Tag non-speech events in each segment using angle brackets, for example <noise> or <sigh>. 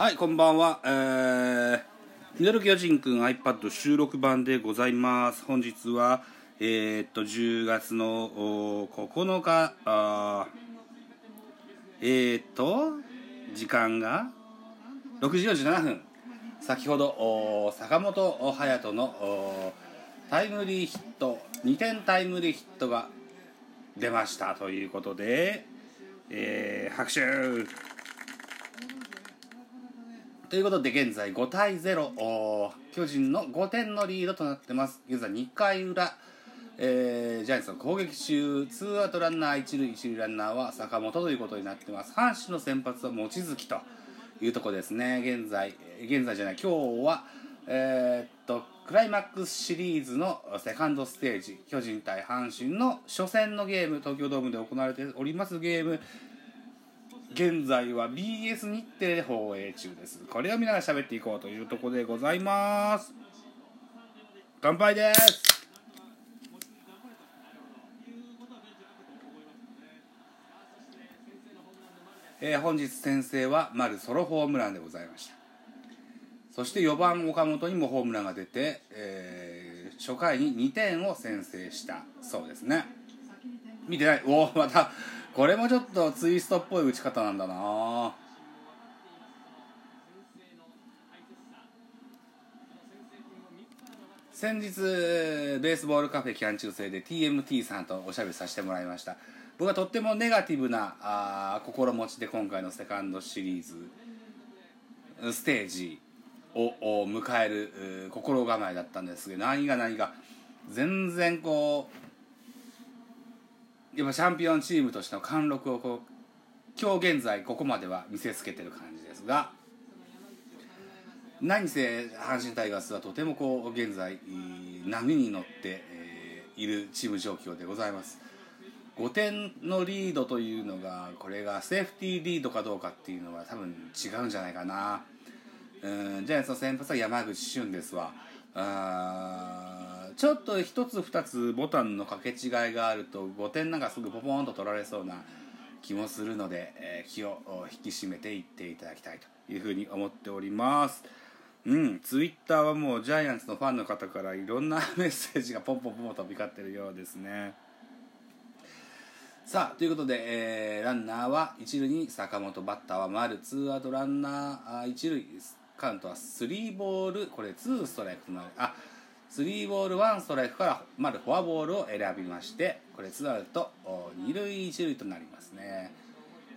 はい、こんばんは。えー、ミドル巨人くん iPad 収録版でございます。本日は、えー、っと、10月の9日、あえー、っと、時間が6時47分。先ほど、坂本勇人のタイムリーヒット、2点タイムリーヒットが出ましたということで、えー、拍手ということで現在5対0巨人の5点のリードとなってます。現在2回裏、えー、ジャイアンツの攻撃中。ツーアウトランナー一塁一塁ランナーは坂本ということになってます。阪神の先発は望月というところですね。現在現在じゃない。今日はえー、っとクライマックスシリーズのセカンドステージ。巨人対阪神の初戦のゲーム。東京ドームで行われておりますゲーム。現在は BS 日テレで放映中です。これを見ながら喋っていこうというところでございます。乾杯です。えー、本日先制は丸ソロホームランでございました。そして4番岡本にもホームランが出て、えー、初回に2点を先制した。そうですね。見てない。おおまたこれもちょっとツイストっぽい打ち方なんだな。先日ベースボールカフェ期間中制で TMT さんとおしゃべりさせてもらいました。僕はとってもネガティブなあ心持ちで今回のセカンドシリーズステージを迎える心構えだったんですけど何が何が全然こうやっぱチャンピオンチームとしての貫禄をこう今日現在ここまでは見せつけてる感じですが何せ阪神タイガースはとてもこう現在波に乗っているチーム状況でございます。5点のリードというのがこれがセーフティーリードかどうかっていうのは多分違うんじゃないかな。うんジャイアンツの先発は山口俊ですわ。あちょっと一つ二つボタンの掛け違いがあると5点なんかすぐポポンと取られそうな気もするので、えー、気を引き締めていっていただきたいというふうに思っております。うんツイッターはもうジャイアンツのファンの方からいろんなメッセージがポンポンポン飛び交ってるようですね。さあということで、えー、ランナーは一塁に坂本バッターは丸ツーアウトランナー一塁です。カウントは3ボールこれ2ストライクとなる。あ3ボール1ストライクから丸フォアボールを選びましてこれ2アウト2塁1塁となりますね、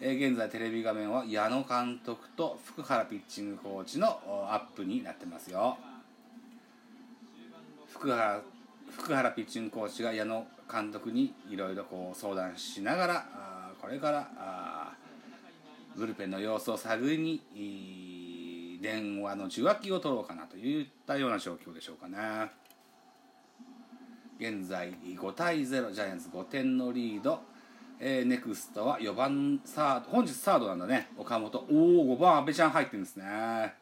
え、現在テレビ画面は矢野監督と福原ピッチングコーチのアップになってますよ福原福原ピッチングコーチが矢野監督にいろいろ相談しながらあこれからブルペンの様子を探りに電話の受話器を取ろうかなといったような状況でしょうかね。現在5対0ジャイアンツ5点のリード、えー、ネクストは4番サード。本日サードなんだね。岡本。おお5番阿部ちゃん入ってるんですね。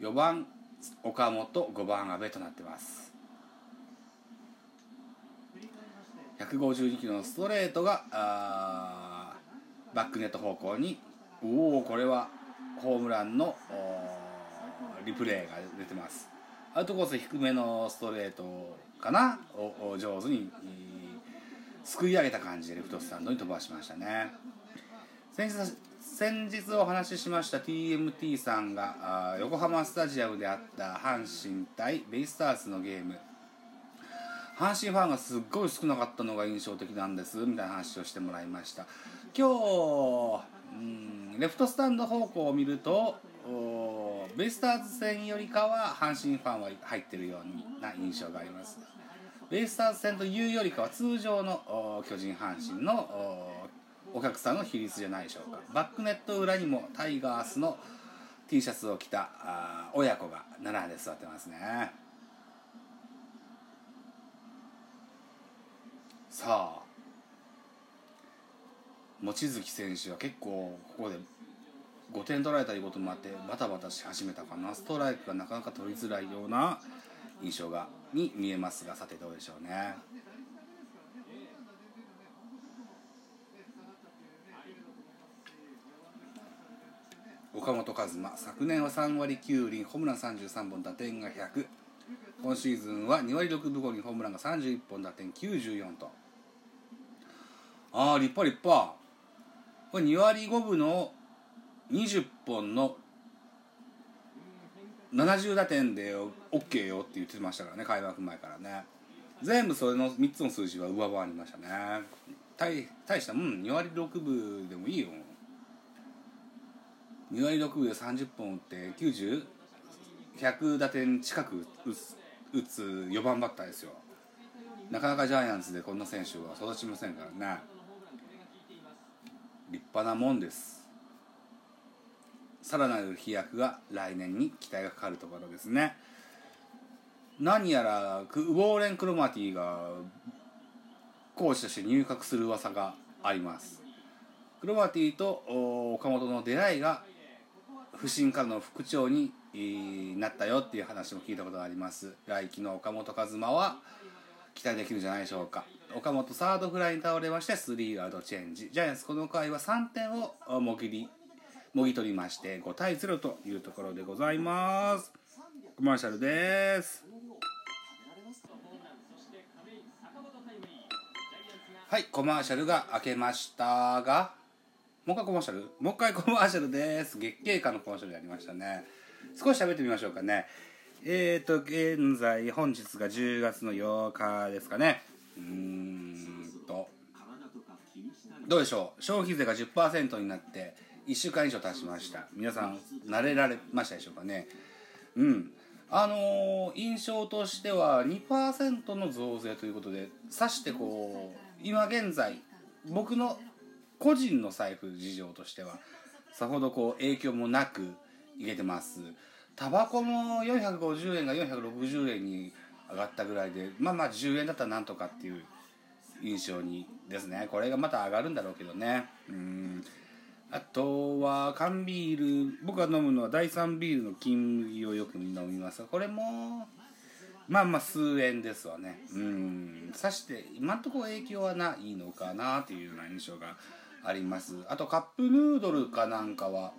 4番岡本5番阿部となってます。152キロのストレートがバックネット方向に。おおこれはホームランのリプレイが出てます。アウトコース低めのストレートかなを上手にすくい上げた感じでレフトスタンドに飛ばしましたね。先日先日お話ししました TMT さんが横浜スタジアムであった阪神対ベイスターズのゲーム。阪神ファンがすっごい少なかったのが印象的なんですみたいな話をしてもらいました。今日うん。レフトスタンド方向を見るとベイスターズ戦よりかは阪神ファンは入ってるような印象があります。ベイスターズ戦というよりかは通常の巨人阪神のお客さんの比率じゃないでしょうか。バックネット裏にもタイガースの T シャツを着た親子が並んで座ってますね。さあ望月選手は結構ここで5点取られたいうこともあってバタバタし始めたかなストライクがなかなか取りづらいような印象がに見えますがさてどうでしょうね。岡岡本和真昨年は3割9厘ホームラン33本打点が100今シーズンは2割6分5厘ホームランが31本打点94と。ああ立派立派。これ2割5分の20本の70打点で OK よって言ってましたからね開幕前からね。全部それの3つの数字は上回りましたね。大大したうん2割6分でもいいよ。2割6分で30本打って90100打点近く打つ打つ4番バッターですよ。なかなかジャイアンツでこんな選手は育ちませんからね。立派なもんです。さらなる飛躍が来年に期待がかかるところですね。何やらウォーレン・クロマティがコーチとして入閣する噂があります。クロマティと岡本の出会いが不振からの副長になったよっていう話も聞いたことがあります。来季の岡本和真は期待できるんじゃないでしょうか。岡本サードフライに倒れましてスリーアウトチェンジ。ジャイアンツこの回は3点をもぎりもぎ取りまして5対0というところでございます。コマーシャルです。はいコマーシャルが開けましたがもう一回コマーシャル？もう一回コマーシャルです。月経過のコマーシャルやりましたね。少し喋ってみましょうかね。えーと現在本日が10月の8日ですかね。うんと。どうでしょう？消費税が10%になって1週間以上経ちました。皆さん慣れられましたでしょうかね？うん。あのー、印象としては2%の増税ということでさしてこう今現在僕の個人の財布事情としてはさほどこう影響もなくいけてます。タバコも450円が460円に上がったぐらいでまあまあ10円だったらなんとかっていう印象にですね。これがまた上がるんだろうけどね。うん。あとは缶ビール。僕が飲むのは第3ビールの金麦をよく飲みます。がこれもまあまあ数円ですわね。うん。さして今んとこ影響はないのかなというような印象があります。あとカップヌードルかなんかは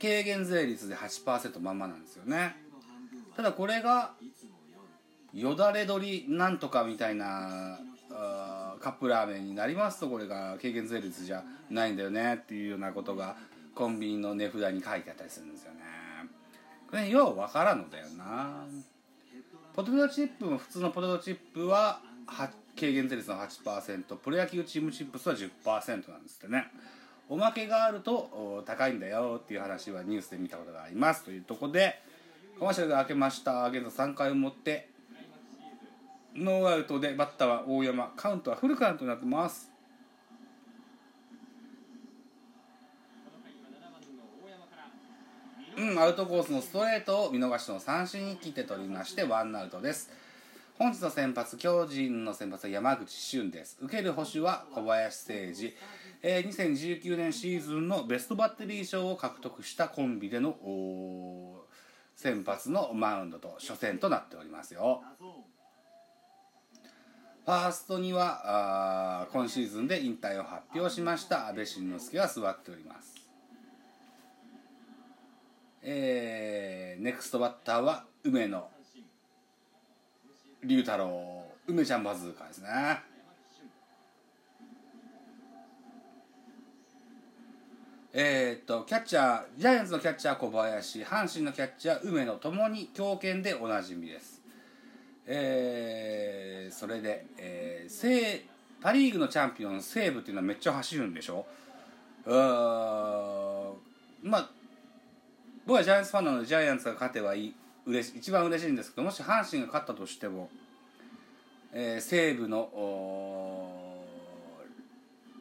軽減税率で8%まんまなんですよね。ただこれがよだれ鶏なんとかみたいなカップラーメンになりますとこれが軽減税率じゃないんだよねっていうようなことがコンビニの値札に書いてあったりするんですよね。これよう分からんのだよな。ポテトチップも普通のポテトチップは軽減税率の8%プロ野球チームチップスは10%なんですってね。おまけがあると高いんだよっていう話はニュースで見たことがありますというとこでコマーシャルが開けました。現在3回を持ってノーアウトでバッターは大山。カウントはフルカウントになってます。うんアウトコースのストレートを見逃しの三振に切って取りましてワンアウトです。本日の先発巨人の先発は山口俊です。受ける捕手は小林誠司。えー、2019年シーズンのベストバッテリー賞を獲得したコンビでの先発のマウンドと初戦となっておりますよ。ファーストにはあ今シーズンで引退を発表しました阿部慎之助が座っております。えー、ネクストバッターは梅野龍太郎。梅ちゃんバズーカですね。えー、っとキャッチャージャイアンツのキャッチャー小林阪神のキャッチャー梅野ともに強肩でおなじみです。えー、それで、えー、西パ・リーグのチャンピオン西武っていうのはめっちゃ走るんでしょ？うまあ僕はジャイアンツファンなのでジャイアンツが勝てばいい。嬉し一番嬉しいんですけどもし阪神が勝ったとしても、えー、西武の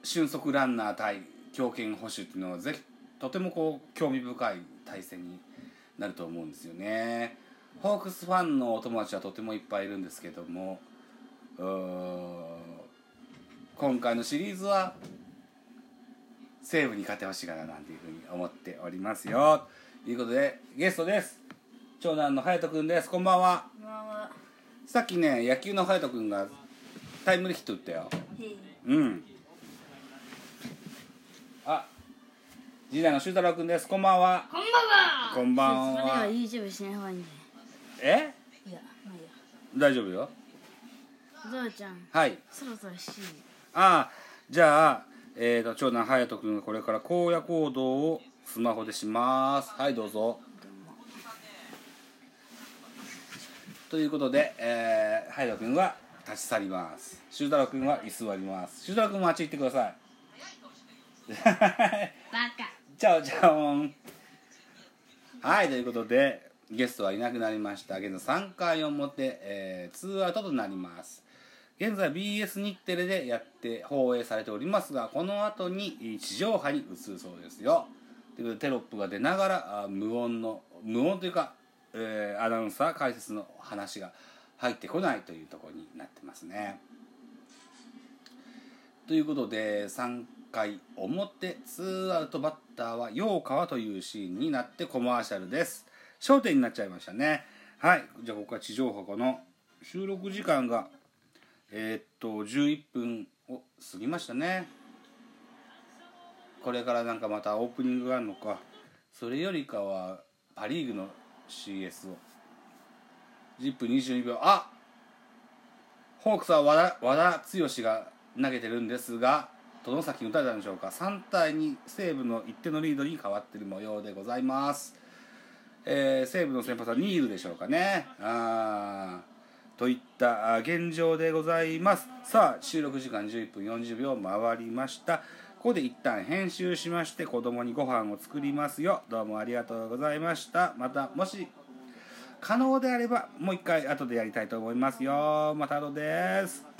俊足ランナー対強肩捕手っていうのはぜひとてもこう興味深い対戦になると思うんですよね。ホークスファンのお友達はとてもいっぱいいるんですけども今回のシリーズは西武に勝ってほしいかななんていうふうに思っておりますよ。ということでゲストです。長男の隼人君です。こんばんは。さっきね野球の隼人君がタイムリーヒット打ったよ。うん次男の修太郎くんです。こんばんは。こんばんは。こんばんそれはは YouTube しない方がいいんでえ？いやまあいいや。大丈夫よ。ゾウちゃんはい。そろそろ7時ああじゃあ、えー、と長男隼人君がこれから荒野行動をスマホでします。はいどうぞ。ということで、えー、隼人君は立ち去ります。修太郎君は居座ります。修太郎君もあっち行ってください <laughs> チャオチャオンはいということでゲストはいなくなりました。現在3回表、えー、2アウトとなります。現在 BS 日テレでやって放映されておりますがこの後に地上波に移るそうですよ。ということでテロップが出ながらあ無音の無音というか、えーアナウンサー解説の話が入ってこないというところになってますね。ということで3回表ツーアウトバッターは陽川というシーンになってコマーシャルです。焦点になっちゃいましたね。はい。じゃあここから地上波この収録時間がえーっと11分を過ぎましたね。これからなんかまたオープニングがあるのか。それよりかはパ・リーグの CS を。10分22秒。あホークスは和田和田剛が投げてるんですが外崎に打たれたんでしょうか。3対2西武の1点のリードに変わっている模様でございます、えー西武の先発はニールでしょうかね。あー。といった現状でございます。さあ収録時間11分40秒回りました。ここで一旦編集しまして子供にご飯を作りますよ。どうもありがとうございました。またもし可能であればもう一回後でやりたいと思いますよ。また後です。